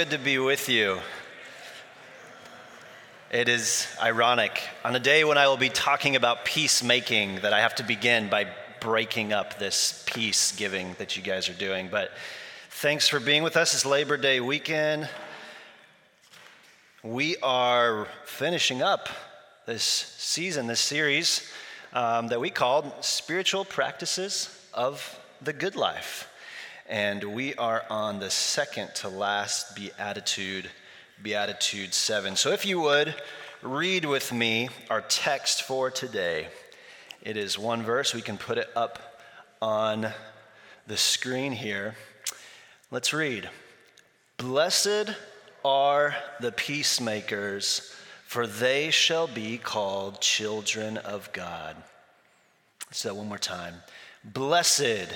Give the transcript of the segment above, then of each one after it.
Good to be with you. It is ironic on a day when I will be talking about peacemaking that I have to begin by breaking up this peace giving that you guys are doing. But thanks for being with us It's Labor Day weekend. We are finishing up this season, this series um, that we called Spiritual Practices of the Good Life. And we are on the second to last beatitude, Beatitude 7. So if you would, read with me our text for today. It is one verse. We can put it up on the screen here. Let's read. Blessed are the peacemakers, for they shall be called children of God. So, one more time. Blessed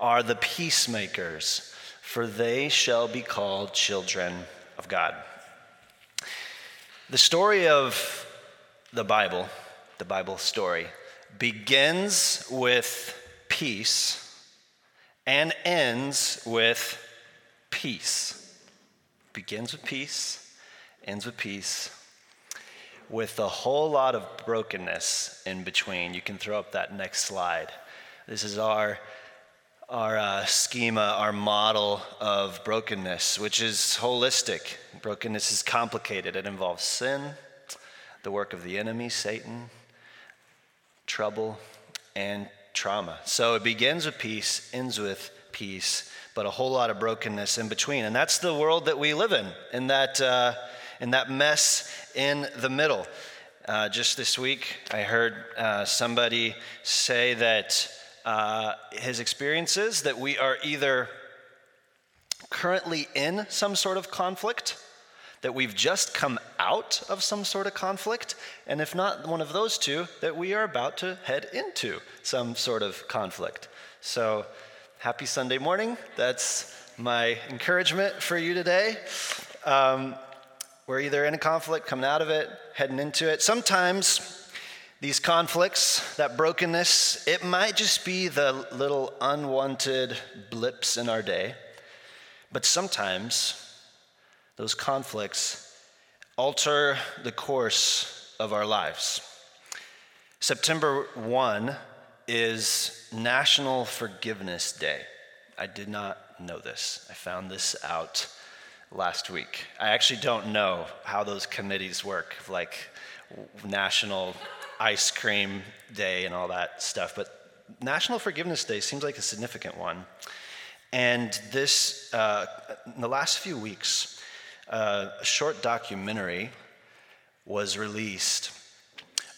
are the peacemakers, for they shall be called children of God. The story of the Bible, the Bible story, begins with peace and ends with peace. Begins with peace, ends with peace, with a whole lot of brokenness in between. You can throw up that next slide. This is our our uh, schema, our model of brokenness, which is holistic. Brokenness is complicated, it involves sin, the work of the enemy, Satan, trouble, and trauma. So it begins with peace, ends with peace, but a whole lot of brokenness in between. And that's the world that we live in, in that, uh, in that mess in the middle. Uh, just this week, I heard uh, somebody say that uh, his experiences that we are either currently in some sort of conflict, that we've just come out of some sort of conflict, and if not one of those two, that we are about to head into some sort of conflict. So, happy Sunday morning. That's my encouragement for you today. Um, we're either in a conflict, coming out of it, heading into it. Sometimes these conflicts, that brokenness, it might just be the little unwanted blips in our day, but sometimes those conflicts alter the course of our lives. September 1 is National Forgiveness Day. I did not know this. I found this out last week. I actually don't know how those committees work, like national ice cream day and all that stuff, but National Forgiveness Day seems like a significant one. And this, uh, in the last few weeks, uh, a short documentary was released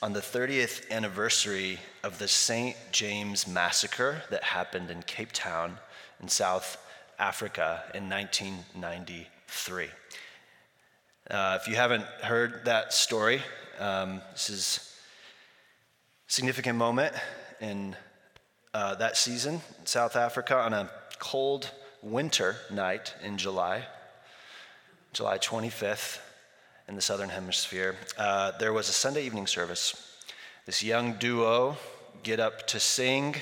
on the 30th anniversary of the St. James Massacre that happened in Cape Town in South Africa in 1993. Uh, if you haven't heard that story, um, this is significant moment in uh, that season in South Africa on a cold winter night in July, July 25th in the Southern Hemisphere. Uh, there was a Sunday evening service. This young duo get up to sing.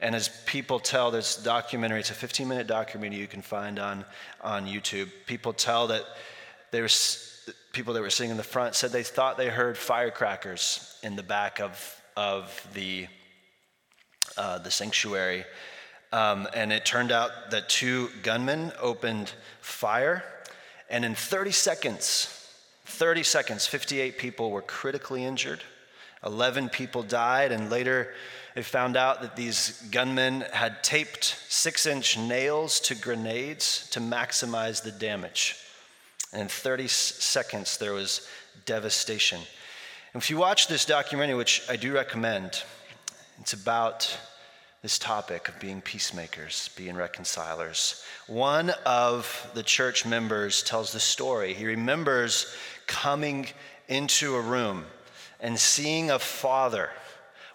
And as people tell this documentary, it's a 15 minute documentary you can find on, on YouTube. People tell that there's people that were singing in the front said they thought they heard firecrackers in the back of of the, uh, the sanctuary. Um, and it turned out that two gunmen opened fire, and in 30 seconds, 30 seconds, 58 people were critically injured. 11 people died, and later they found out that these gunmen had taped six inch nails to grenades to maximize the damage. And in 30 seconds, there was devastation. If you watch this documentary, which I do recommend, it's about this topic of being peacemakers, being reconcilers. One of the church members tells the story. He remembers coming into a room and seeing a father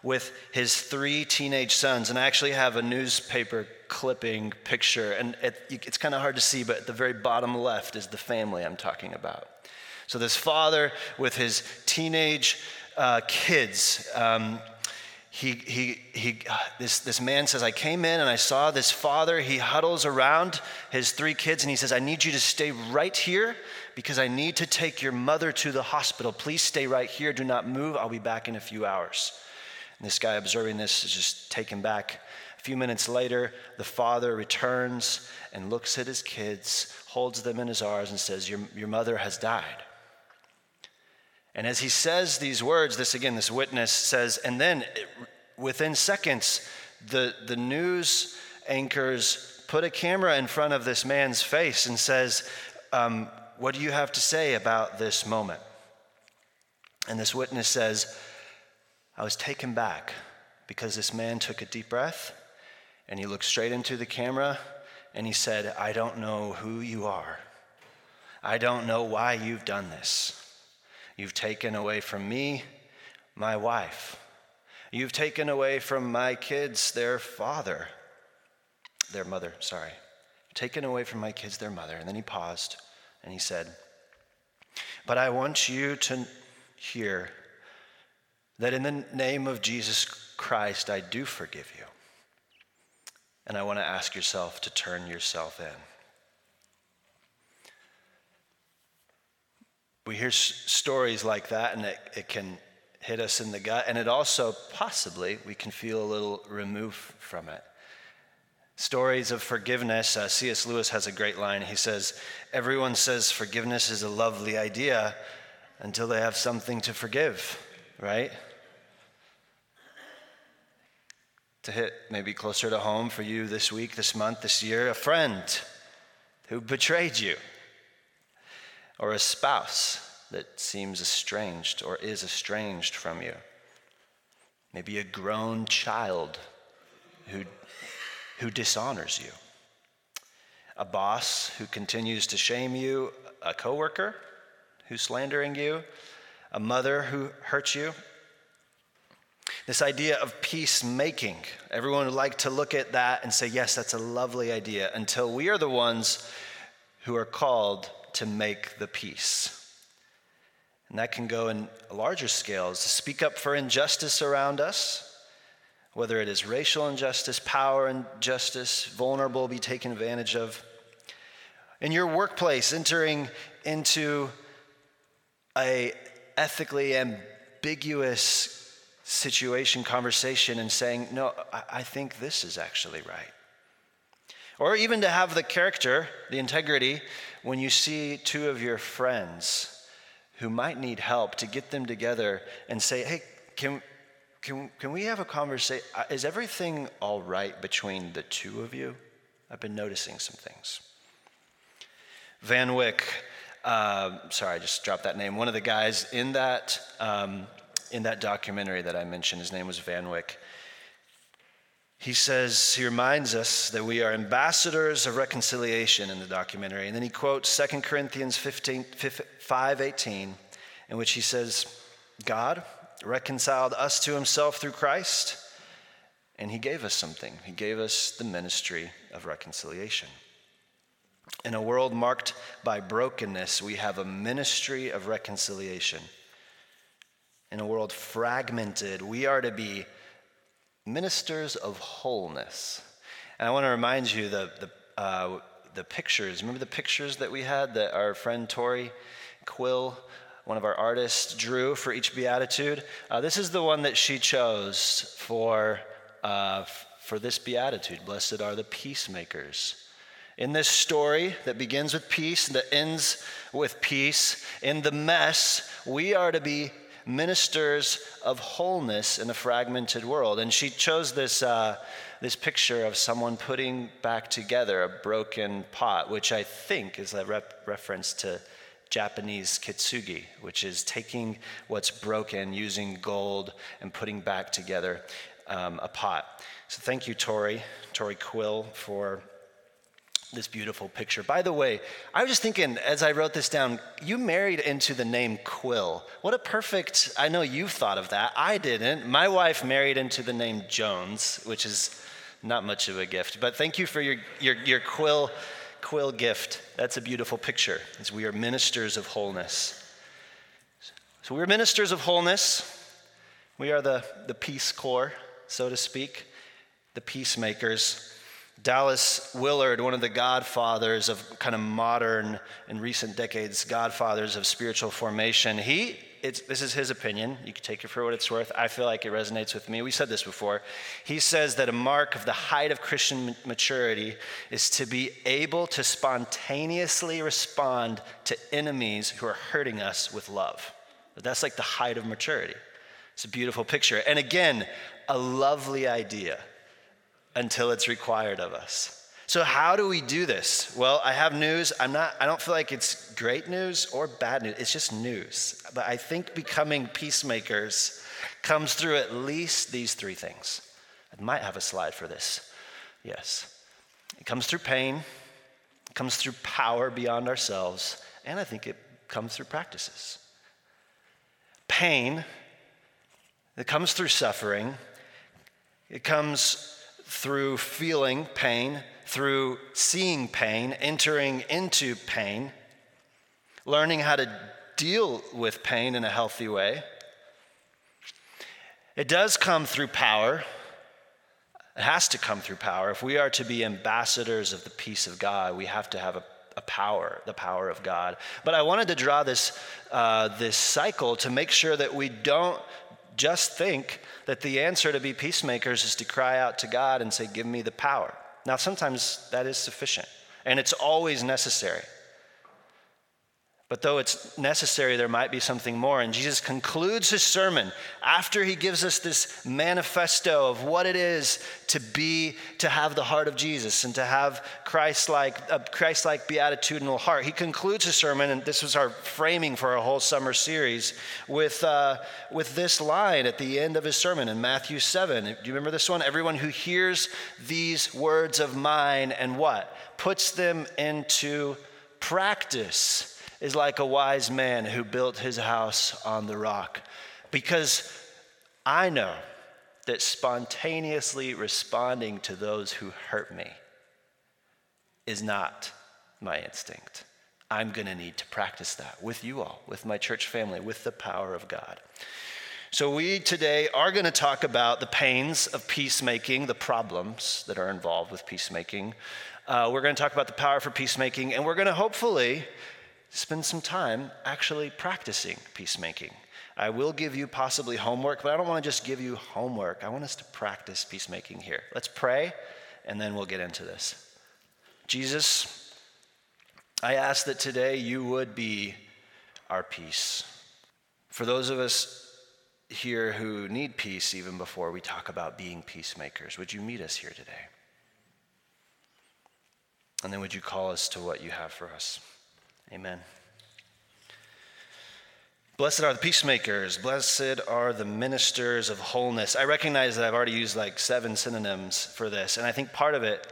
with his three teenage sons. And I actually have a newspaper clipping picture, and it, it's kind of hard to see, but at the very bottom left is the family I'm talking about. So, this father with his teenage uh, kids, um, he, he, he, this, this man says, I came in and I saw this father. He huddles around his three kids and he says, I need you to stay right here because I need to take your mother to the hospital. Please stay right here. Do not move. I'll be back in a few hours. And this guy observing this is just taken back. A few minutes later, the father returns and looks at his kids, holds them in his arms, and says, Your, your mother has died. And as he says these words, this again, this witness says, and then within seconds, the, the news anchors put a camera in front of this man's face and says, um, What do you have to say about this moment? And this witness says, I was taken back because this man took a deep breath and he looked straight into the camera and he said, I don't know who you are. I don't know why you've done this. You've taken away from me my wife. You've taken away from my kids their father, their mother, sorry. Taken away from my kids their mother. And then he paused and he said, But I want you to hear that in the name of Jesus Christ, I do forgive you. And I want to ask yourself to turn yourself in. We hear s- stories like that, and it, it can hit us in the gut, and it also possibly we can feel a little removed from it. Stories of forgiveness. Uh, C.S. Lewis has a great line. He says, Everyone says forgiveness is a lovely idea until they have something to forgive, right? To hit maybe closer to home for you this week, this month, this year, a friend who betrayed you or a spouse that seems estranged or is estranged from you. Maybe a grown child who, who dishonors you. A boss who continues to shame you, a coworker who's slandering you, a mother who hurts you. This idea of peacemaking, everyone would like to look at that and say, yes, that's a lovely idea, until we are the ones who are called to make the peace. And that can go in larger scales to speak up for injustice around us, whether it is racial injustice, power injustice, vulnerable, be taken advantage of. In your workplace, entering into a ethically ambiguous situation, conversation, and saying, No, I think this is actually right. Or even to have the character, the integrity, when you see two of your friends who might need help to get them together and say, hey, can, can, can we have a conversation? Uh, is everything all right between the two of you? I've been noticing some things. Van Wyck, uh, sorry, I just dropped that name. One of the guys in that, um, in that documentary that I mentioned, his name was Van Wyck he says, he reminds us that we are ambassadors of reconciliation in the documentary. And then he quotes 2 Corinthians 15, 5 18, in which he says, God reconciled us to himself through Christ, and he gave us something. He gave us the ministry of reconciliation. In a world marked by brokenness, we have a ministry of reconciliation. In a world fragmented, we are to be ministers of wholeness. And I want to remind you the, the, uh, the pictures. Remember the pictures that we had that our friend Tori Quill, one of our artists, drew for each beatitude? Uh, this is the one that she chose for, uh, for this beatitude. Blessed are the peacemakers. In this story that begins with peace and that ends with peace, in the mess, we are to be ministers of wholeness in a fragmented world. And she chose this, uh, this picture of someone putting back together a broken pot, which I think is a rep- reference to Japanese kintsugi, which is taking what's broken, using gold, and putting back together um, a pot. So thank you, Tori, Tori Quill, for this beautiful picture. By the way, I was just thinking as I wrote this down, you married into the name Quill. What a perfect, I know you've thought of that. I didn't. My wife married into the name Jones, which is not much of a gift. But thank you for your, your, your Quill, Quill gift. That's a beautiful picture, as we are ministers of wholeness. So we're ministers of wholeness. We are the, the Peace Corps. so to speak, the peacemakers. Dallas Willard, one of the godfathers of kind of modern and recent decades, godfathers of spiritual formation, he this is his opinion. You can take it for what it's worth. I feel like it resonates with me. We said this before. He says that a mark of the height of Christian maturity is to be able to spontaneously respond to enemies who are hurting us with love. That's like the height of maturity. It's a beautiful picture. And again, a lovely idea until it's required of us. So how do we do this? Well, I have news. I'm not I don't feel like it's great news or bad news. It's just news. But I think becoming peacemakers comes through at least these three things. I might have a slide for this. Yes. It comes through pain, it comes through power beyond ourselves, and I think it comes through practices. Pain, it comes through suffering, it comes through feeling pain, through seeing pain, entering into pain, learning how to deal with pain in a healthy way. It does come through power. It has to come through power. If we are to be ambassadors of the peace of God, we have to have a, a power, the power of God. But I wanted to draw this, uh, this cycle to make sure that we don't just think that the answer to be peacemakers is to cry out to God and say, Give me the power. Now, sometimes that is sufficient, and it's always necessary. But though it's necessary, there might be something more. And Jesus concludes his sermon after he gives us this manifesto of what it is to be, to have the heart of Jesus and to have Christ-like, a Christ-like beatitudinal heart. He concludes his sermon, and this was our framing for our whole summer series, with, uh, with this line at the end of his sermon in Matthew 7. Do you remember this one? Everyone who hears these words of mine and what? Puts them into practice is like a wise man who built his house on the rock. Because I know that spontaneously responding to those who hurt me is not my instinct. I'm going to need to practice that with you all, with my church family, with the power of God. So, we today are going to talk about the pains of peacemaking, the problems that are involved with peacemaking. Uh, we're going to talk about the power for peacemaking, and we're going to hopefully spend some time actually practicing peacemaking. I will give you possibly homework, but I don't want to just give you homework. I want us to practice peacemaking here. Let's pray, and then we'll get into this. Jesus, I ask that today you would be our peace. For those of us here who need peace even before we talk about being peacemakers, would you meet us here today? And then would you call us to what you have for us? Amen. Blessed are the peacemakers. Blessed are the ministers of wholeness. I recognize that I've already used like seven synonyms for this, and I think part of it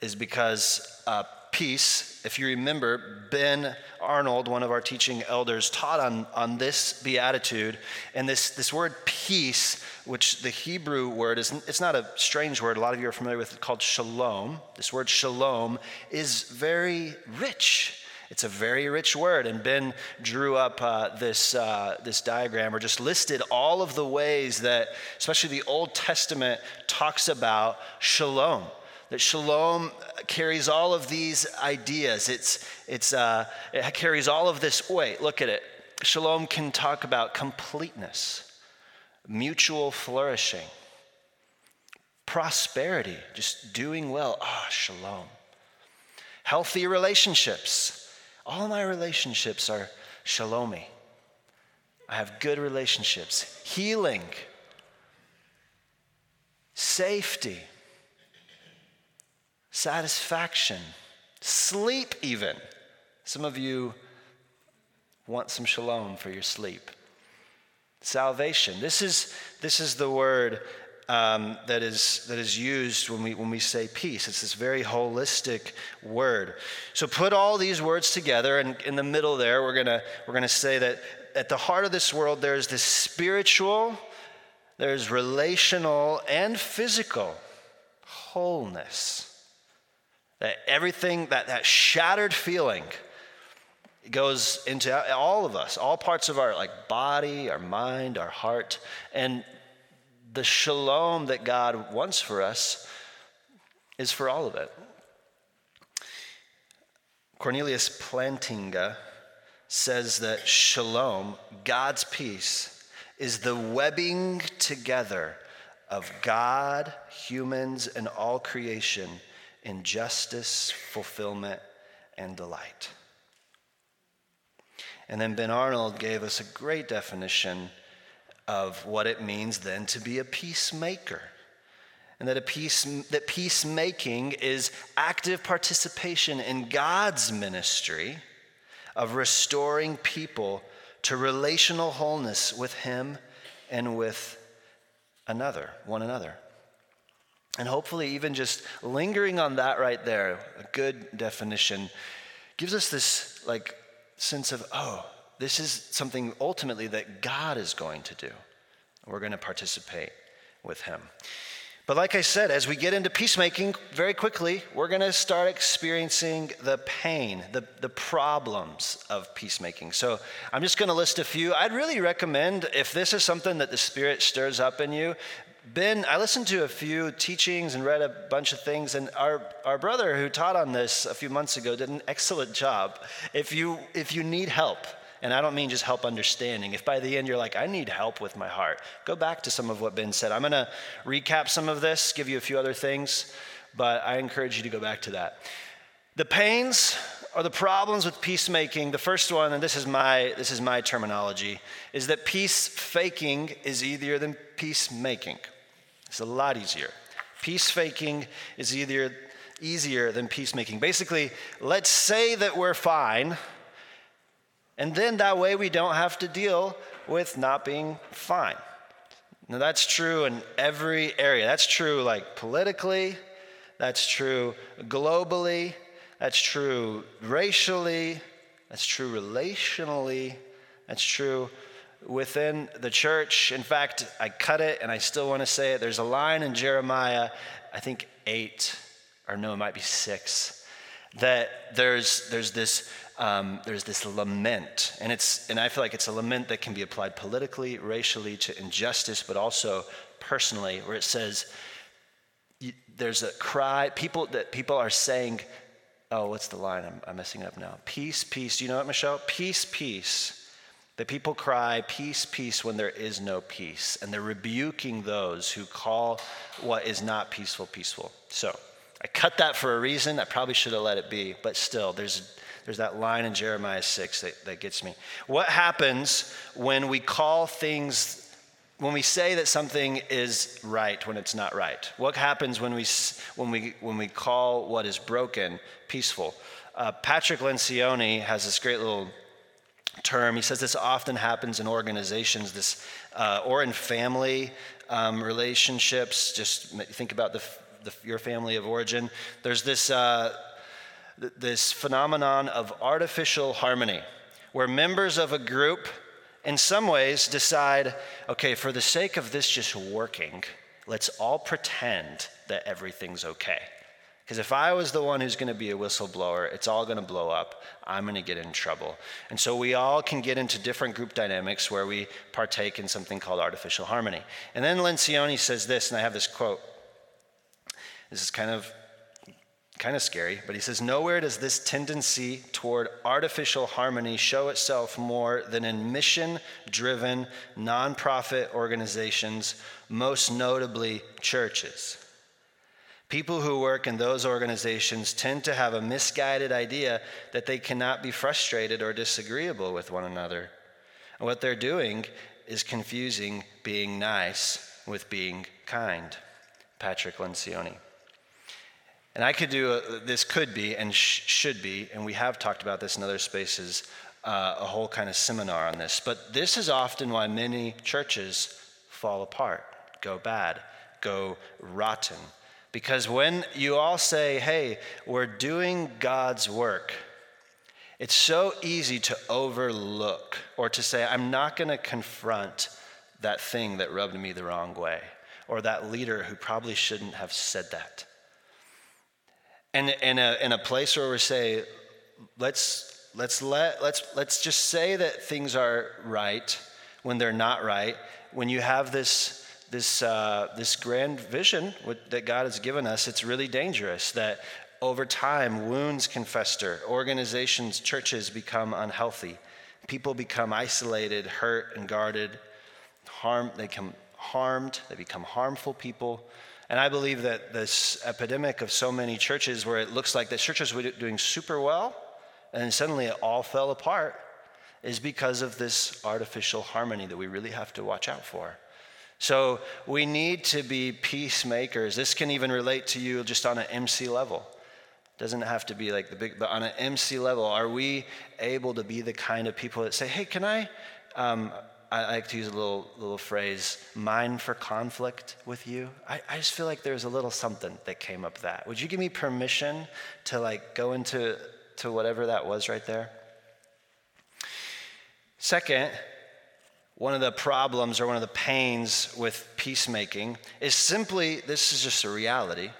is because uh, peace, if you remember, Ben Arnold, one of our teaching elders, taught on, on this beatitude. And this, this word peace, which the Hebrew word is, it's not a strange word. A lot of you are familiar with it called shalom. This word shalom is very rich. It's a very rich word. And Ben drew up uh, this, uh, this diagram or just listed all of the ways that, especially the Old Testament, talks about shalom. That shalom carries all of these ideas. It's, it's, uh, it carries all of this. Wait, look at it. Shalom can talk about completeness, mutual flourishing, prosperity, just doing well. Ah, oh, shalom. Healthy relationships all my relationships are shalomi. I have good relationships, healing, safety, satisfaction, sleep, even. Some of you want some shalom for your sleep. Salvation. This is, this is the word um, that, is, that is used when we, when we say peace. It's this very holistic word. So put all these words together, and in the middle there, we're going we're going to say that at the heart of this world, there's this spiritual, there's relational, and physical wholeness. That everything, that, that shattered feeling, goes into all of us, all parts of our like body, our mind, our heart, and the shalom that God wants for us is for all of it. Cornelius Plantinga says that shalom, God's peace, is the webbing together of God, humans, and all creation in justice, fulfillment, and delight. And then Ben Arnold gave us a great definition of what it means then to be a peacemaker. And that, a peace, that peacemaking is active participation in God's ministry of restoring people to relational wholeness with Him and with another, one another. And hopefully, even just lingering on that right there, a good definition, gives us this like sense of, oh, this is something ultimately that God is going to do. We're going to participate with Him. But like I said, as we get into peacemaking very quickly, we're going to start experiencing the pain, the, the problems of peacemaking. So I'm just going to list a few. I'd really recommend, if this is something that the Spirit stirs up in you, Ben, I listened to a few teachings and read a bunch of things, and our, our brother who taught on this a few months ago did an excellent job. If you, if you need help, and I don't mean just help understanding. If by the end you're like, I need help with my heart, go back to some of what Ben said. I'm going to recap some of this, give you a few other things, but I encourage you to go back to that. The pains or the problems with peacemaking, the first one, and this is my, this is my terminology, is that peace faking is easier than peacemaking. It's a lot easier. Peace faking is easier, easier than peacemaking. Basically, let's say that we're fine and then that way we don't have to deal with not being fine. Now that's true in every area. That's true like politically, that's true globally, that's true racially, that's true relationally, that's true within the church. In fact, I cut it and I still want to say it. There's a line in Jeremiah, I think 8 or no, it might be 6 that there's there's this um, there's this lament, and it's and I feel like it's a lament that can be applied politically, racially, to injustice, but also personally, where it says there's a cry. People that people are saying, "Oh, what's the line? I'm, I'm messing up now. Peace, peace. Do you know it, Michelle? Peace, peace." That people cry, peace, peace, when there is no peace. And they're rebuking those who call what is not peaceful, peaceful. So I cut that for a reason. I probably should have let it be, but still, there's there's that line in Jeremiah 6 that, that gets me. What happens when we call things, when we say that something is right when it's not right? What happens when we, when we, when we call what is broken peaceful? Uh, Patrick Lencioni has this great little term. He says this often happens in organizations, this uh, or in family um, relationships. Just think about the, the, your family of origin. There's this uh, this phenomenon of artificial harmony, where members of a group, in some ways, decide okay, for the sake of this just working, let's all pretend that everything's okay. Because if I was the one who's going to be a whistleblower, it's all going to blow up. I'm going to get in trouble. And so we all can get into different group dynamics where we partake in something called artificial harmony. And then Lencioni says this, and I have this quote. This is kind of kind of scary, but he says, Nowhere does this tendency toward artificial harmony show itself more than in mission driven nonprofit organizations, most notably churches. People who work in those organizations tend to have a misguided idea that they cannot be frustrated or disagreeable with one another. And what they're doing is confusing being nice with being kind. Patrick Lencioni. And I could do, a, this could be and sh- should be, and we have talked about this in other spaces, uh, a whole kind of seminar on this. But this is often why many churches fall apart, go bad, go rotten. Because when you all say, hey, we're doing God's work, it's so easy to overlook or to say, I'm not going to confront that thing that rubbed me the wrong way, or that leader who probably shouldn't have said that. And in a, in a place where we say, let's, let's, let, let's, let's just say that things are right when they're not right. When you have this, this, uh, this grand vision that God has given us, it's really dangerous that over time wounds can fester, organizations, churches become unhealthy, people become isolated, hurt, and guarded, harm, they become harmed, they become harmful people. And I believe that this epidemic of so many churches where it looks like the churches were doing super well and then suddenly it all fell apart is because of this artificial harmony that we really have to watch out for. So we need to be peacemakers. This can even relate to you just on an MC level. Doesn't have to be like the big, but on an MC level, are we able to be the kind of people that say, "Hey, can I?" Um, I like to use a little little phrase, "mind for conflict" with you. I, I just feel like there's a little something that came up that. Would you give me permission to like go into to whatever that was right there? Second, one of the problems or one of the pains with peacemaking is simply this is just a reality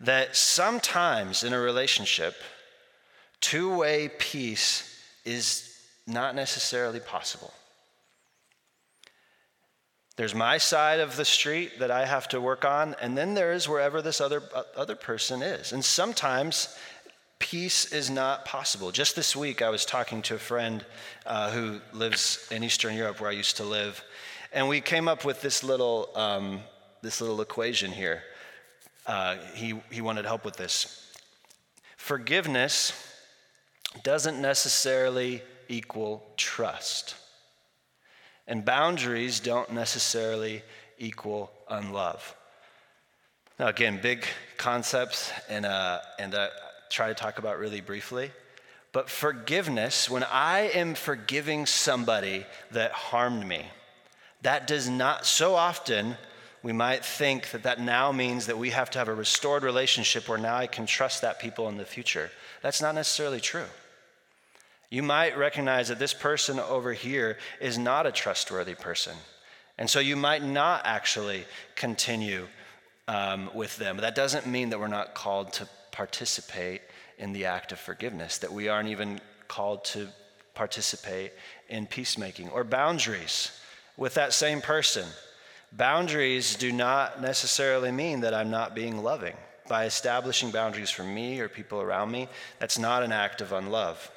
that sometimes in a relationship, two way peace is not necessarily possible. There's my side of the street that I have to work on, and then there is wherever this other, other person is. And sometimes peace is not possible. Just this week, I was talking to a friend uh, who lives in Eastern Europe, where I used to live, and we came up with this little um, this little equation here. Uh, he he wanted help with this. Forgiveness doesn't necessarily equal trust, and boundaries don't necessarily equal unlove. Now, again, big concepts, and uh, and uh, try to talk about really briefly. But forgiveness, when I am forgiving somebody that harmed me, that does not, so often, we might think that that now means that we have to have a restored relationship where now I can trust that people in the future. That's not necessarily true. You might recognize that this person over here is not a trustworthy person. And so you might not actually continue um, with them. That doesn't mean that we're not called to participate in the act of forgiveness, that we aren't even called to participate in peacemaking or boundaries with that same person. Boundaries do not necessarily mean that I'm not being loving. By establishing boundaries for me or people around me, that's not an act of unlove.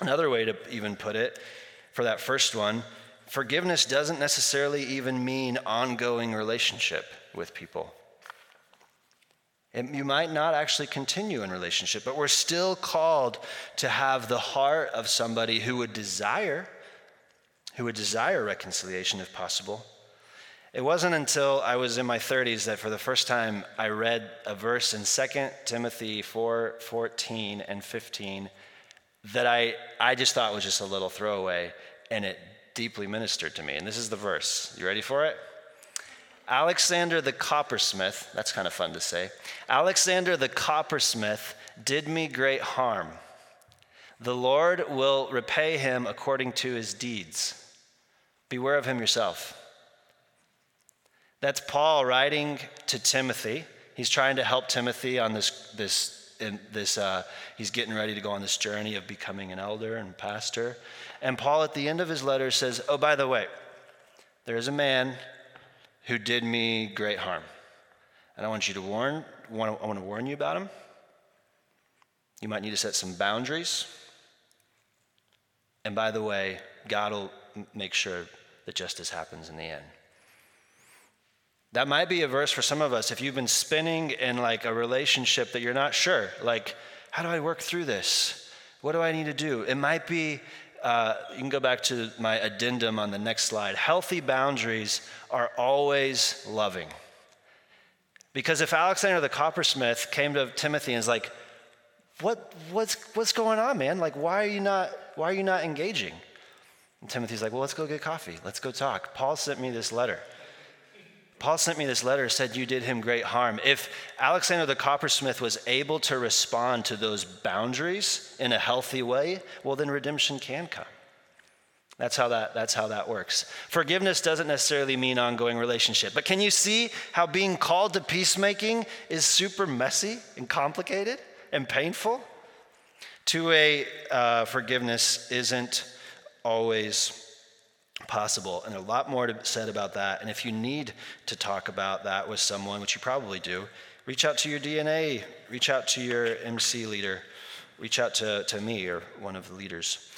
Another way to even put it, for that first one, forgiveness doesn't necessarily even mean ongoing relationship with people. And you might not actually continue in relationship, but we're still called to have the heart of somebody who would desire, who would desire reconciliation if possible. It wasn't until I was in my 30s that for the first time I read a verse in 2 Timothy 4 14 and 15 that I, I just thought was just a little throwaway, and it deeply ministered to me. And this is the verse. You ready for it? Alexander the coppersmith, that's kind of fun to say. Alexander the coppersmith did me great harm. The Lord will repay him according to his deeds. Beware of him yourself. That's Paul writing to Timothy. He's trying to help Timothy on this, this, this uh, he's getting ready to go on this journey of becoming an elder and pastor. And Paul, at the end of his letter, says, Oh, by the way, there is a man who did me great harm. And I want you to warn, I want to warn you about him. You might need to set some boundaries. And by the way, God will make sure that justice happens in the end. That might be a verse for some of us. If you've been spinning in like a relationship that you're not sure, like, how do I work through this? What do I need to do? It might be uh, you can go back to my addendum on the next slide. Healthy boundaries are always loving. Because if Alexander the coppersmith came to Timothy and is like, what, what's, what's going on, man? Like, why are you not, why are you not engaging? And Timothy's like, well, let's go get coffee. Let's go talk. Paul sent me this letter. Paul sent me this letter, said you did him great harm. If Alexander the coppersmith was able to respond to those boundaries in a healthy way, well, then redemption can come. That's how that, that's how that works. Forgiveness doesn't necessarily mean ongoing relationship. But can you see how being called to peacemaking is super messy and complicated and painful? Two way uh, forgiveness isn't always possible. And a lot more to be said about that. And if you need to talk about that with someone, which you probably do, reach out to your DNA, reach out to your MC leader, reach out to, to me or one of the leaders.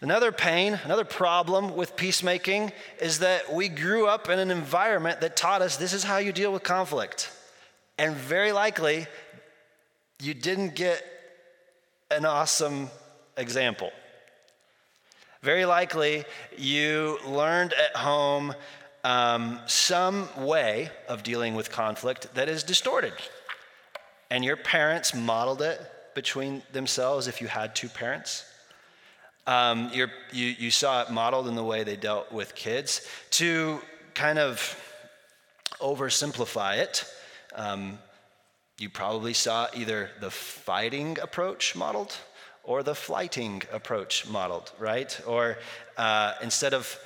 Another pain, another problem with peacemaking is that we grew up in an environment that taught us this is how you deal with conflict. And very likely, you didn't get an awesome example. Very likely, you learned at home um, some way of dealing with conflict that is distorted. And your parents modeled it between themselves if you had two parents. Um, you you, saw it modeled in the way they dealt with kids. To kind of oversimplify it, um, you probably saw either the fighting approach modeled or the flighting approach modeled, right? Or uh, instead of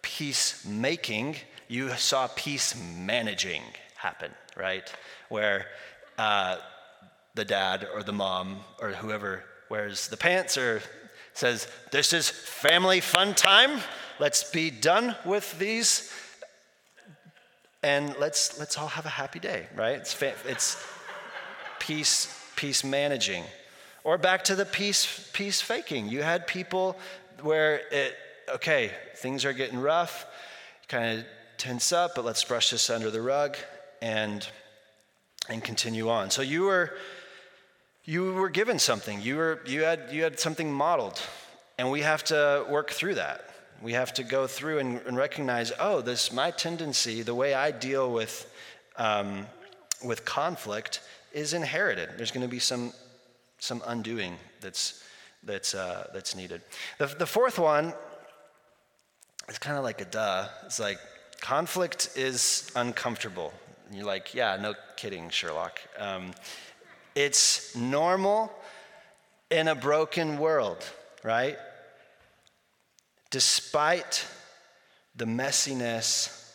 peacemaking, you saw peace managing happen, right? Where uh, the dad or the mom or whoever wears the pants or says, This is family fun time. Let's be done with these. And let's, let's all have a happy day, right? It's, fa- it's peace, peace managing. Or back to the peace, peace faking. You had people where it, okay, things are getting rough, kind of tense up, but let's brush this under the rug and, and continue on. So you were you were given something. You, were, you, had, you had something modeled. And we have to work through that. We have to go through and, and recognize oh, this, my tendency, the way I deal with, um, with conflict is inherited. There's going to be some, some undoing that's, that's, uh, that's needed. The, the fourth one is kind of like a duh. It's like conflict is uncomfortable. And you're like, yeah, no kidding, Sherlock. Um, it's normal in a broken world, right? Despite the messiness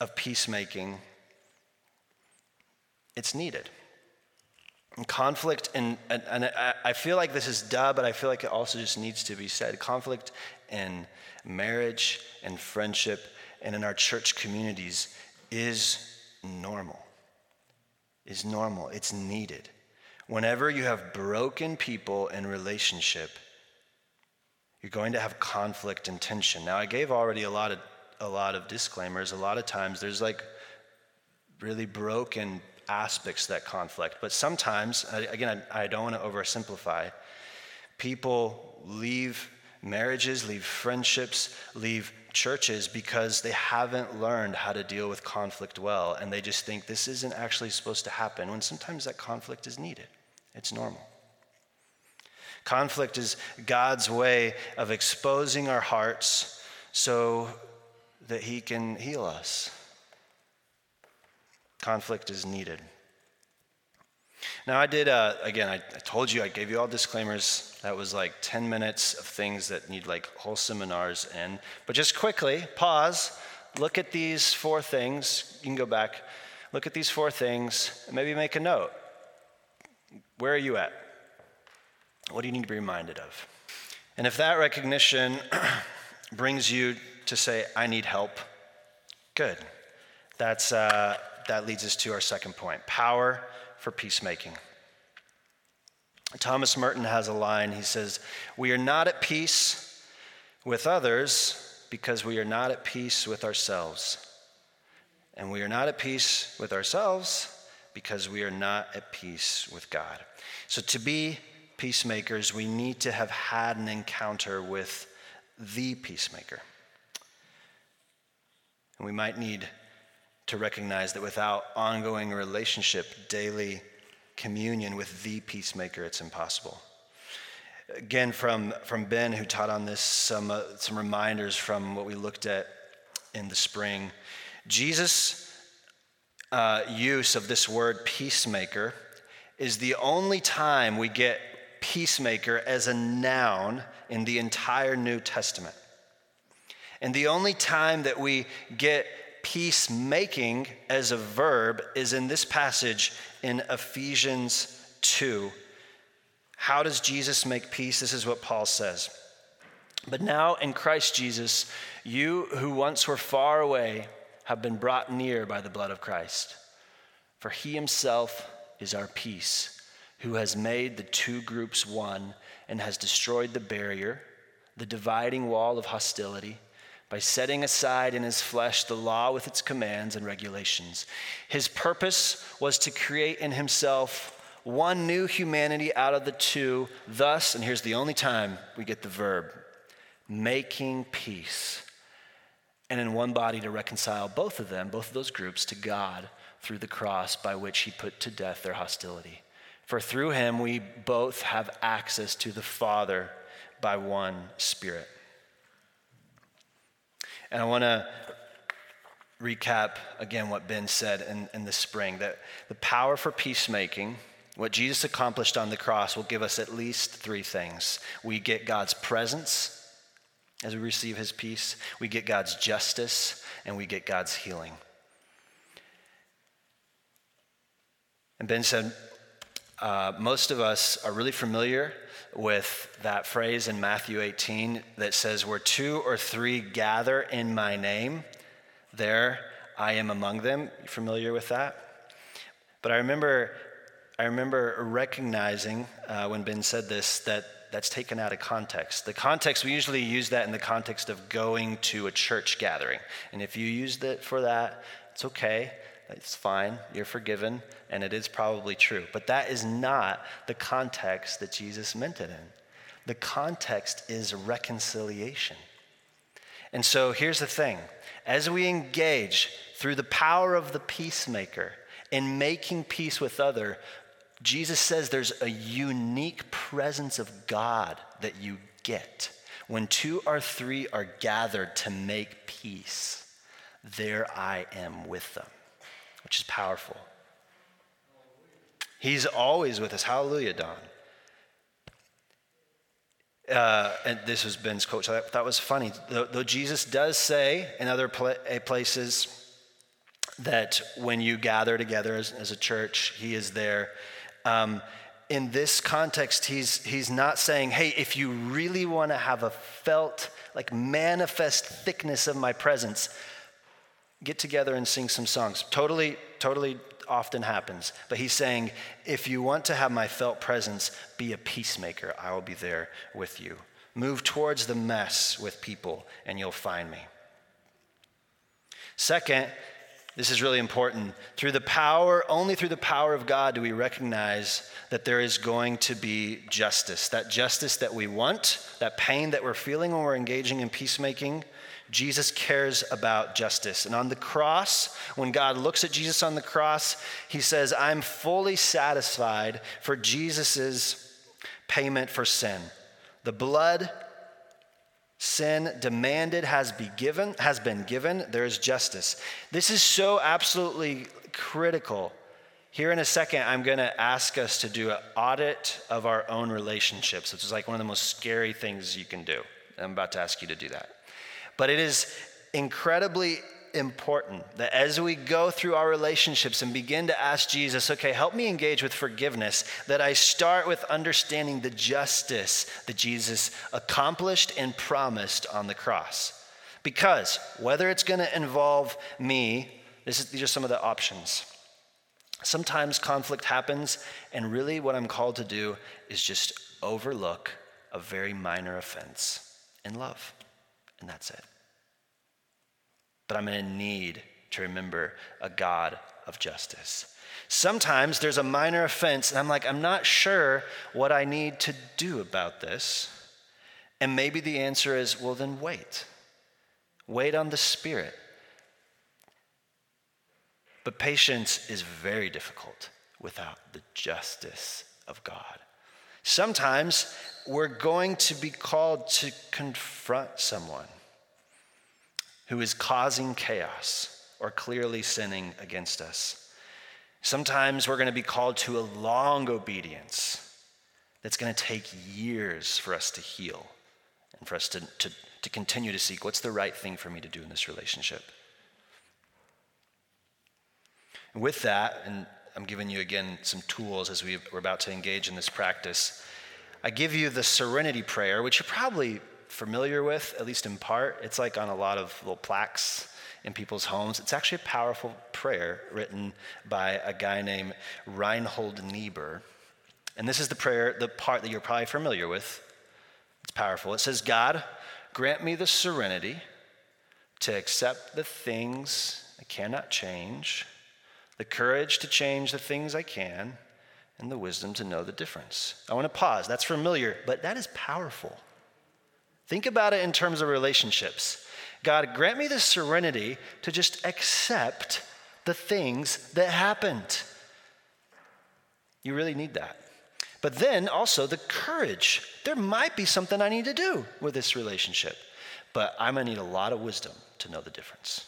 of peacemaking, it's needed. Conflict, and, and, and, I feel like this is duh, but I feel like it also just needs to be said. Conflict in marriage and friendship and in our church communities is normal is normal, it's needed. Whenever you have broken people in relationship, you're going to have conflict and tension. Now, I gave already a lot of a lot of disclaimers. A lot of times there's like really broken aspects of that conflict. But sometimes, again, I don't want to oversimplify. People leave marriages, leave friendships, leave churches because they haven't learned how to deal with conflict well, and they just think this isn't actually supposed to happen when sometimes that conflict is needed. It's normal. Conflict is God's way of exposing our hearts so that He can heal us. Conflict is needed. Now, I did, uh, again, I, I, told you, I gave you all disclaimers. That was like 10 minutes of things that need like whole seminars in. But just quickly, pause, look at these four things. You can go back. Look at these four things, and maybe make a note. Where are you at? What do you need to be reminded of? And if that recognition brings you to say, I need help, good. That's, uh, that leads us to our second point power for peacemaking. Thomas Merton has a line. He says, We are not at peace with others because we are not at peace with ourselves. And we are not at peace with ourselves because we are not at peace with God. So, to be peacemakers, we need to have had an encounter with the peacemaker. And we might need to recognize that without ongoing relationship, daily communion with the peacemaker, it's impossible. Again, from, from Ben, who taught on this, some, uh, some reminders from what we looked at in the spring. Jesus' uh, use of this word peacemaker is the only time we get peacemaker as a noun in the entire New Testament. And the only time that we get peacemaking as a verb is in this passage in Ephesians 2. How does Jesus make peace? This is what Paul says But now in Christ Jesus, you who once were far away have been brought near by the blood of Christ. For he himself is our peace, who has made the two groups one and has destroyed the barrier, the dividing wall of hostility, by setting aside in his flesh the law with its commands and regulations. His purpose was to create in himself one new humanity out of the two, thus, and here's the only time we get the verb making peace, and in one body to reconcile both of them, both of those groups, to God through the cross by which he put to death their hostility. For through him we both have access to the Father by one Spirit. And I want to recap again what Ben said in, in the spring that the power for peacemaking, what Jesus accomplished on the cross, will give us at least three things. We get God's presence as we receive his peace, we get God's justice, and we get God's healing. And Ben said, uh, most of us are really familiar with that phrase in Matthew 18 that says, Where two or three gather in my name, there I am among them. You familiar with that? But I remember, I remember recognizing uh, when Ben said this that that's taken out of context. The context, we usually use that in the context of going to a church gathering. And if you used it for that, it's okay. It's fine. You're forgiven. And it is probably true. But that is not the context that Jesus meant it in. The context is reconciliation. And so here's the thing as we engage through the power of the peacemaker in making peace with other, Jesus says there's a unique presence of God that you get. When two or three are gathered to make peace, there I am with them, which is powerful. He's always with us. Hallelujah, Don. Uh, and this was Ben's quote. So that was funny. Though, though, Jesus does say in other pl- places that when you gather together as, as a church, He is there. Um, in this context, he's, he's not saying, hey, if you really want to have a felt, like manifest thickness of my presence, get together and sing some songs. Totally, totally often happens. But he's saying, if you want to have my felt presence, be a peacemaker. I will be there with you. Move towards the mess with people, and you'll find me. Second, this is really important. Through the power, only through the power of God do we recognize that there is going to be justice. That justice that we want, that pain that we're feeling when we're engaging in peacemaking, Jesus cares about justice. And on the cross, when God looks at Jesus on the cross, he says, I'm fully satisfied for Jesus' payment for sin. The blood sin demanded has been given has been given. There is justice. This is so absolutely critical. Here in a second i'm going to ask us to do an audit of our own relationships which is like one of the most scary things you can do. I'm about to ask you to do that but it is incredibly important that as we go through our relationships and begin to ask Jesus, okay, help me engage with forgiveness, that I start with understanding the justice that Jesus accomplished and promised on the cross. Because whether it's going to involve me, this is, these are some of the options. Sometimes conflict happens, and really what I'm called to do is just overlook a very minor offense in love, and that's it but I'm going to need to remember a God of justice. Sometimes there's a minor offense, and I'm like, I'm not sure what I need to do about this. And maybe the answer is, well, then wait. Wait on the Spirit. But patience is very difficult without the justice of God. Sometimes we're going to be called to confront someone who is causing chaos or clearly sinning against us. Sometimes we're going to be called to a long obedience that's going to take years for us to heal and for us to, to, to continue to seek what's the right thing for me to do in this relationship. And with that, and I'm giving you again some tools as we, we're about to engage in this practice. I give you the serenity prayer, which you're probably familiar with, at least in part. It's like on a lot of little plaques in people's homes. It's actually a powerful prayer written by a guy named Reinhold Niebuhr. And this is the prayer, the part that you're probably familiar with. It's powerful. It says, God, grant me the serenity to accept the things I cannot change, the courage to change the things I can, and the wisdom to know the difference. I want to pause. That's familiar, but that is powerful. Think about it in terms of relationships. God, grant me the serenity to just accept the things that happened. You really need that. But then also the courage. There might be something I need to do with this relationship, but I'm going to need a lot of wisdom to know the difference.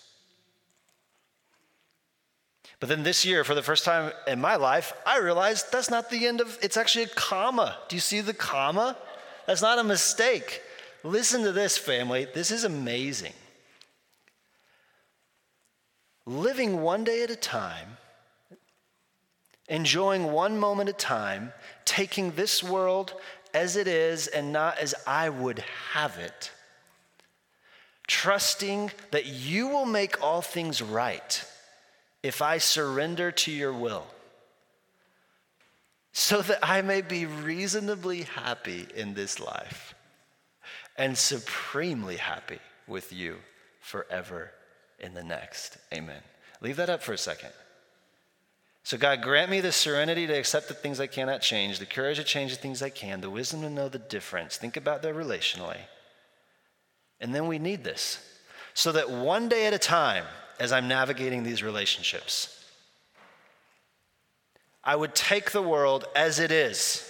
But then this year, for the first time in my life, I realized that's not the end of it's actually a comma. Do you see the comma? That's not a mistake. Listen to this, family. This is amazing. Living one day at a time, enjoying one moment at a time, taking this world as it is and not as I would have it, trusting that you will make all things right if I surrender to your will, so that I may be reasonably happy in this life and supremely happy with you forever in the next. Amen. Leave that up for a second. So, God, grant me the serenity to accept the things I cannot change, the courage to change the things I can, the wisdom to know the difference. Think about that relationally. And then we need this so that one day at a time, as I'm navigating these relationships. I would take the world as it is,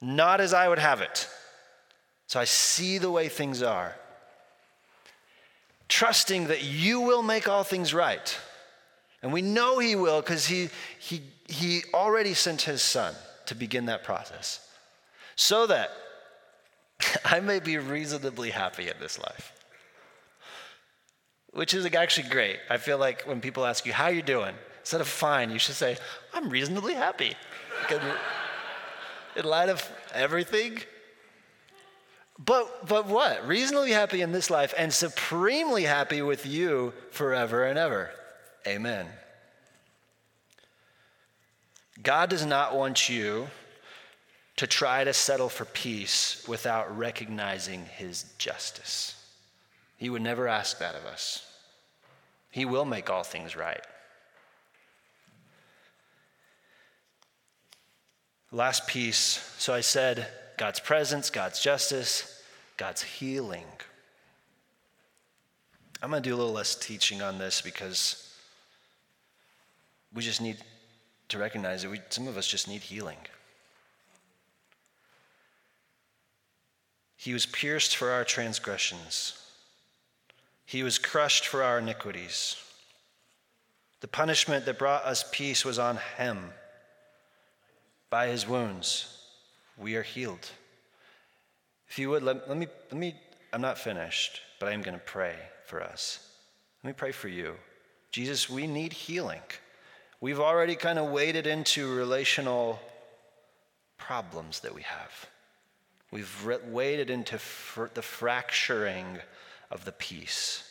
not as I would have it. So I see the way things are, trusting that you will make all things right. And we know He will because he, he, he already sent His Son to begin that process so that I may be reasonably happy in this life which is actually great. I feel like when people ask you, How you doing? Instead of fine, you should say, I'm reasonably happy. in light of everything. But, but what? Reasonably happy in this life and supremely happy with you forever and ever. Amen. God does not want you to try to settle for peace without recognizing his justice. He would never ask that of us. He will make all things right. Last piece. So I said God's presence, God's justice, God's healing. I'm going to do a little less teaching on this because we just need to recognize that we, some of us just need healing. He was pierced for our transgressions. He was crushed for our iniquities. The punishment that brought us peace was on him. By his wounds, we are healed. If you would, let, let, me, let me, I'm not finished, but I am going to pray for us. Let me pray for you. Jesus, we need healing. We've already kind of waded into relational problems that we have. We've waded into fr- the fracturing of the peace.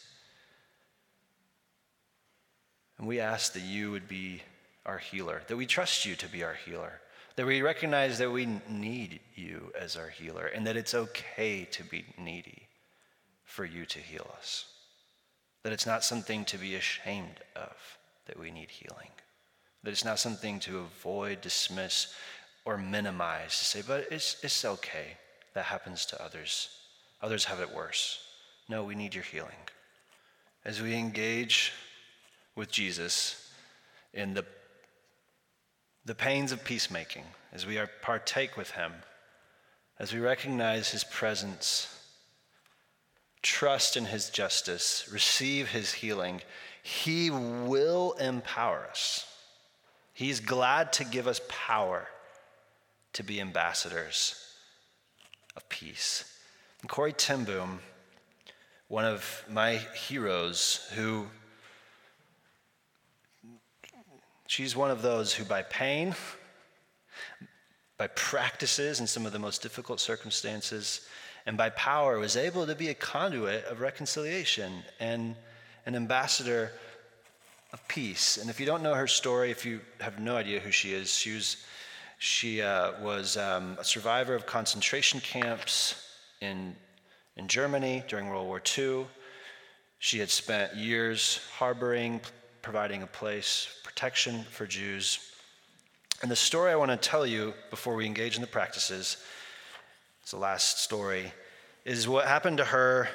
And we ask that you would be our healer, that we trust you to be our healer, that we recognize that we need you as our healer, and that it's okay to be needy for you to heal us. That it's not something to be ashamed of that we need healing. That it's not something to avoid, dismiss, or minimize, to say, but it's, it's okay. That happens to others. Others have it worse. No, we need your healing. As we engage with Jesus in the, the pains of peacemaking, as we partake with him, as we recognize his presence, trust in his justice, receive his healing, he will empower us. He's glad to give us power to be ambassadors of peace. And Corrie ten Boom one of my heroes who she's one of those who by pain by practices in some of the most difficult circumstances and by power was able to be a conduit of reconciliation and an ambassador of peace. And if you don't know her story, if you have no idea who she is, she was, she, uh, was um, a survivor of concentration camps in, in Germany during World War II. She had spent years harboring, providing a place, protection for Jews. And the story I want to tell you before we engage in the practices, it's the last story, is what happened to her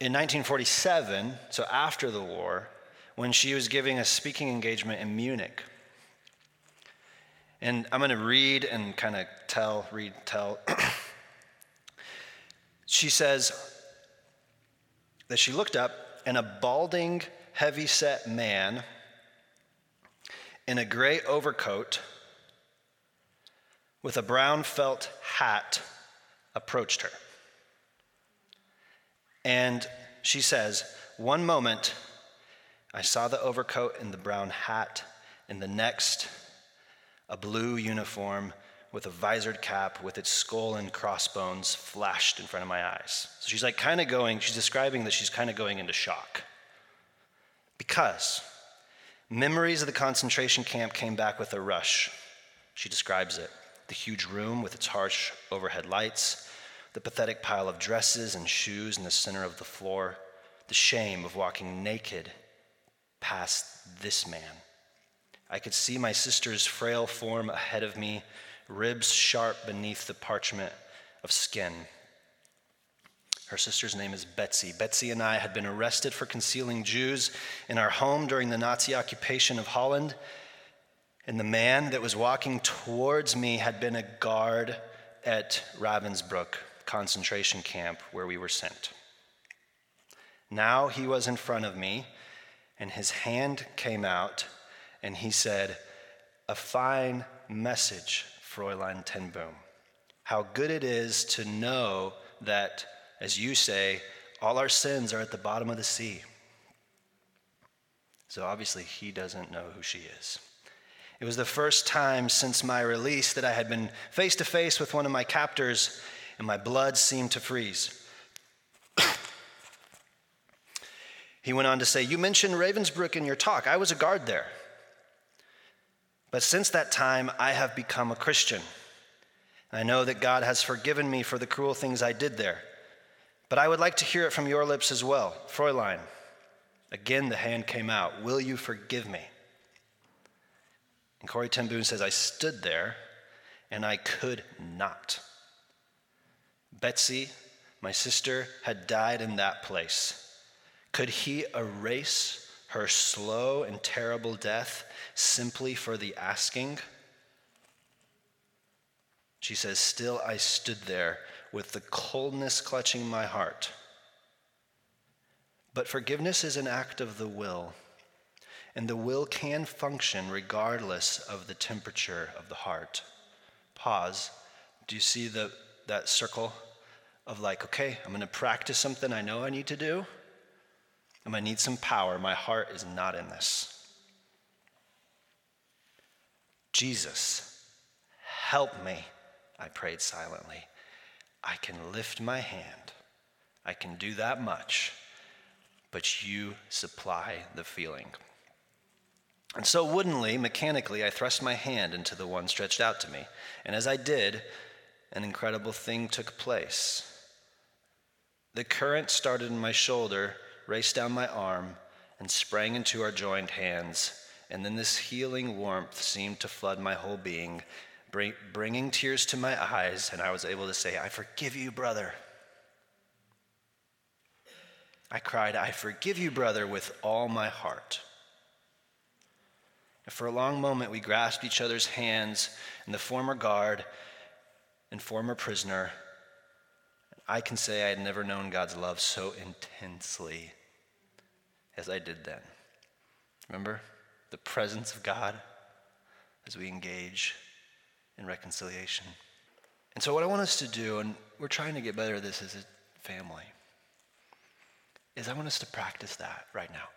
in 1947, so after the war, when she was giving a speaking engagement in Munich. And I'm going to read and kind of tell, read, tell. she says that she looked up and a balding, heavy set man in a gray overcoat with a brown felt hat approached her. And she says, One moment I saw the overcoat and the brown hat, and the next, a blue uniform with a visored cap with its skull and crossbones flashed in front of my eyes. So she's like kind of going, she's describing that she's kind of going into shock. Because memories of the concentration camp came back with a rush. She describes it the huge room with its harsh overhead lights, the pathetic pile of dresses and shoes in the center of the floor, the shame of walking naked past this man. I could see my sister's frail form ahead of me, ribs sharp beneath the parchment of skin. Her sister's name is Betsy. Betsy and I had been arrested for concealing Jews in our home during the Nazi occupation of Holland. And the man that was walking towards me had been a guard at Ravensbrück concentration camp where we were sent. Now he was in front of me, and his hand came out, and he said, A fine message, Fräulein ten Boom. How good it is to know that, as you say, all our sins are at the bottom of the sea. So obviously, he doesn't know who she is. It was the first time since my release that I had been face to face with one of my captors, and my blood seemed to freeze. he went on to say, You mentioned Ravensbrück in your talk. I was a guard there. But since that time, I have become a Christian. I know that God has forgiven me for the cruel things I did there. But I would like to hear it from your lips as well. Fräulein, again the hand came out. Will you forgive me? And Corrie ten Boom says, I stood there and I could not. Betsy, my sister, had died in that place. Could he erase her slow and terrible death simply for the asking? She says, Still I stood there with the coldness clutching my heart. But forgiveness is an act of the will, and the will can function regardless of the temperature of the heart. Pause. Do you see the, that circle of like, okay, I'm going to practice something I know I need to do? I'm going to need some power. My heart is not in this. Jesus, help me, I prayed silently. I can lift my hand. I can do that much, but you supply the feeling. And so, woodenly, mechanically, I thrust my hand into the one stretched out to me. And as I did, an incredible thing took place. The current started in my shoulder, raced down my arm, and sprang into our joined hands. And then this healing warmth seemed to flood my whole being, bring, bringing tears to my eyes, and I was able to say, I forgive you, brother. I cried, I forgive you, brother, with all my heart. And for a long moment, we grasped each other's hands, and the former guard and former prisoner I can say I had never known God's love so intensely as I did then. Remember the presence of God as we engage in reconciliation. And so, what I want us to do, and we're trying to get better at this as a family, is I want us to practice that right now.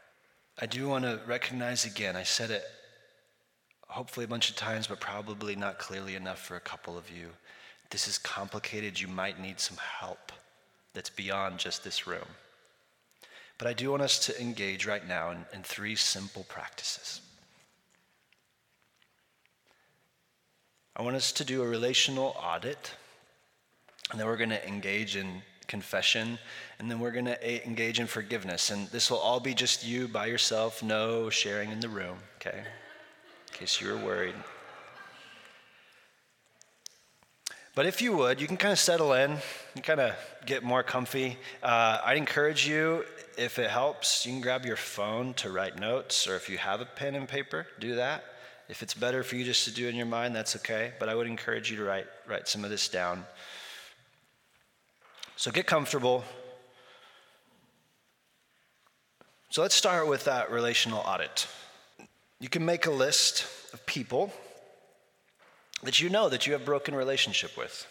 I do want to recognize again, I said it hopefully a bunch of times, but probably not clearly enough for a couple of you. This is complicated. You might need some help. that's beyond just this room. But I do want us to engage right now in, in three simple practices. I want us to do a relational audit, and then we're going to engage in confession, and then we're going to engage in forgiveness. And this will all be just you by yourself, no sharing in the room, okay? In case you were worried. But if you would, you can kind of settle in, you kind of get more comfy. Uh, I'd encourage you, if it helps, you can grab your phone to write notes, or if you have a pen and paper, do that. If it's better for you just to do in your mind, that's okay. But I would encourage you to write, write some of this down. So get comfortable. So let's start with that relational audit. You can make a list of people that you know that you have broken relationship with.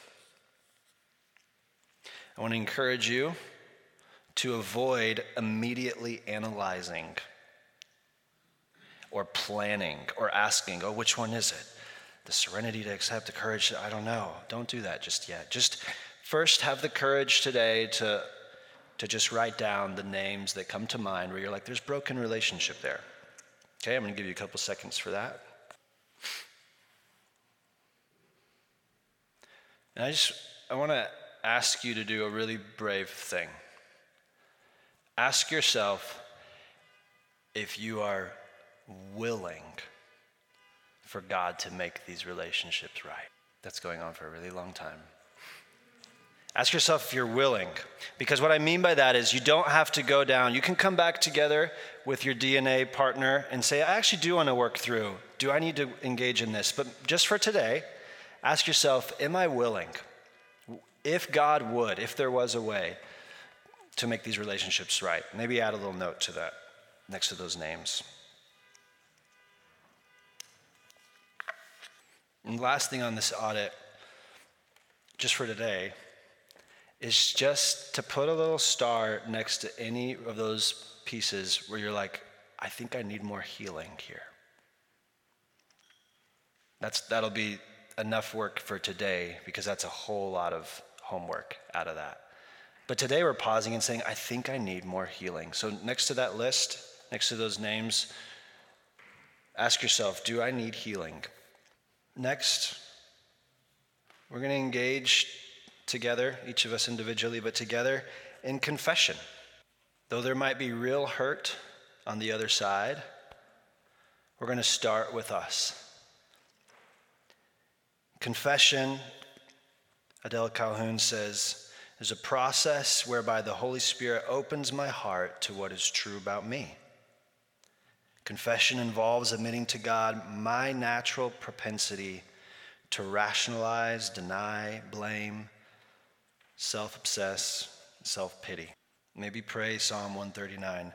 I want to encourage you to avoid immediately analyzing or planning or asking, oh, which one is it? The serenity to accept, the courage, I don't know. Don't do that just yet. Just first have the courage today to, to just write down the names that come to mind where you're like, there's broken relationship there. Okay, I'm to give you a couple seconds for that. And I just I want to ask you to do a really brave thing. Ask yourself if you are willing for God to make these relationships right. That's going on for a really long time. Ask yourself if you're willing. Because what I mean by that is you don't have to go down. You can come back together with your DNA partner and say, I actually do want to work through. Do I need to engage in this? But just for today, ask yourself, Am I willing? If God would, if there was a way to make these relationships right, maybe add a little note to that next to those names. And last thing on this audit, just for today, is just to put a little star next to any of those pieces where you're like, I think I need more healing here. That's, that'll be enough work for today because that's a whole lot of homework out of that. But today we're pausing and saying, I think I need more healing. So next to that list, next to those names, ask yourself, do I need healing? Next, we're going to engage together, each of us individually, but together in confession. Though there might be real hurt on the other side, we're going to start with us. Confession, Adele Calhoun says, is a process whereby the Holy Spirit opens my heart to what is true about me. Confession involves admitting to God my natural propensity to rationalize, deny, blame, self obsess, self pity. Maybe pray Psalm 139.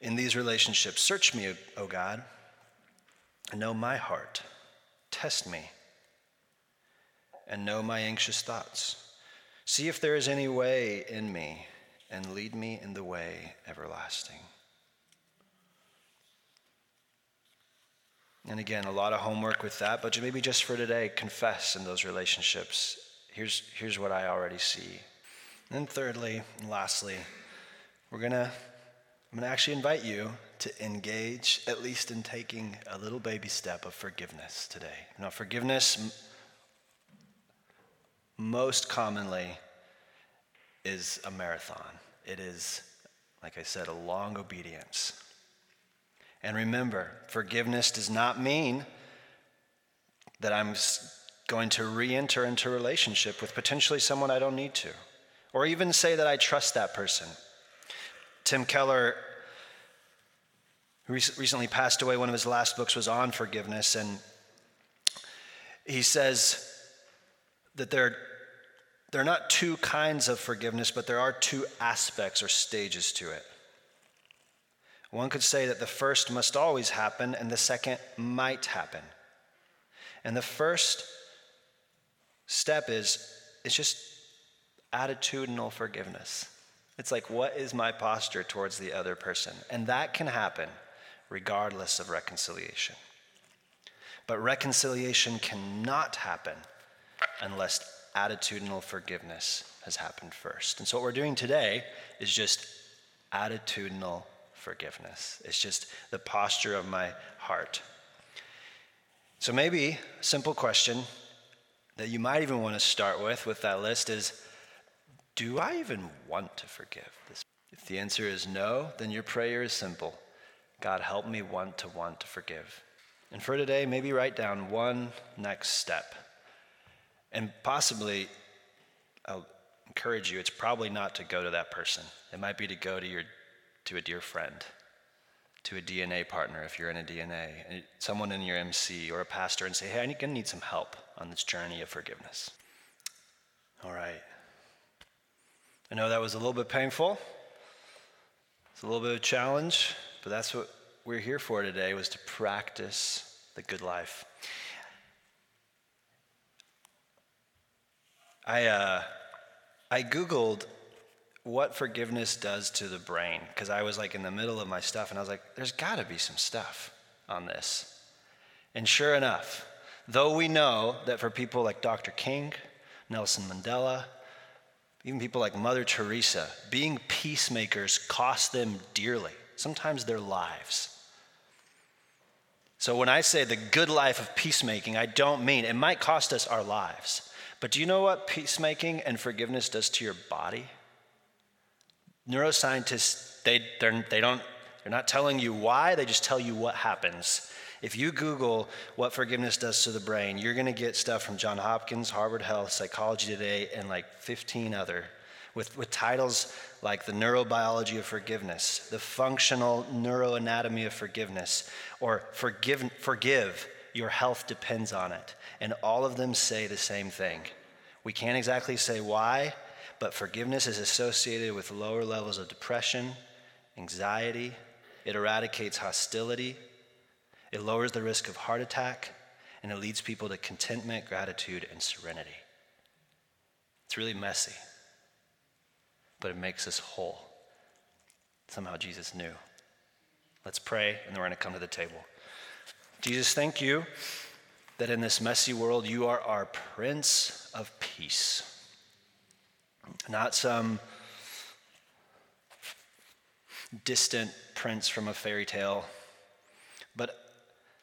In these relationships, search me, O God, know my heart. Test me and know my anxious thoughts. See if there is any way in me, and lead me in the way everlasting. And again, a lot of homework with that, but maybe just for today, confess in those relationships. Here's, here's what I already see. And then thirdly, and lastly, we're gonna I'm gonna actually invite you to engage, at least in taking a little baby step of forgiveness today. Now, forgiveness most commonly is a marathon. It is, like I said, a long obedience. And remember, forgiveness does not mean that I'm going to re enter into a relationship with potentially someone I don't need to, or even say that I trust that person. Tim Keller, who recently passed away, one of his last books was on forgiveness, and he says that there there are not two kinds of forgiveness, but there are two aspects or stages to it. One could say that the first must always happen and the second might happen. And the first step is it's just attitudinal forgiveness. It's like, what is my posture towards the other person? And that can happen regardless of reconciliation. But reconciliation cannot happen unless attitudinal forgiveness has happened first. And so, what we're doing today is just attitudinal forgiveness. It's just the posture of my heart. So, maybe a simple question that you might even want to start with with that list is Do I even want to forgive this? If the answer is no, then your prayer is simple God, help me want to want to forgive. And for today, maybe write down one next step. And possibly, I'll encourage you, it's probably not to go to that person. It might be to go to, your, to a dear friend, to a DNA partner if you're in a DNA, someone in your MC or a pastor and say, hey, I'm going to need some help on this journey of forgiveness. All right. I know that was a little bit painful. It's a little bit of a challenge, but that's what we're here for today was to practice the good life. I, uh, I Googled what forgiveness does to the brain because I was like in the middle of my stuff and I was like, there's got to be some stuff on this. And sure enough, though we know that for people like Dr. King, Nelson Mandela, even people like Mother Teresa, being peacemakers cost them dearly, sometimes their lives. So when I say the good life of peacemaking, I don't mean it might cost us our lives. But do you know what peacemaking and forgiveness does to your body? Neuroscientists, they, they're, they don't, they're not telling you why, they just tell you what happens. If you Google what forgiveness does to the brain, you're going to get stuff from John Hopkins, Harvard Health, Psychology Today, and like 15 other with, with titles like The Neurobiology of Forgiveness, The Functional Neuroanatomy of Forgiveness, or Forgive, Forgive, Your Health Depends on It. And all of them say the same thing. We can't exactly say why, but forgiveness is associated with lower levels of depression, anxiety, it eradicates hostility, it lowers the risk of heart attack, and it leads people to contentment, gratitude, and serenity. It's really messy but it makes us whole. Somehow Jesus knew. Let's pray, and then we're going to come to the table. Jesus, thank you that in this messy world, you are our Prince of Peace. Not some um, distant prince from a fairy tale,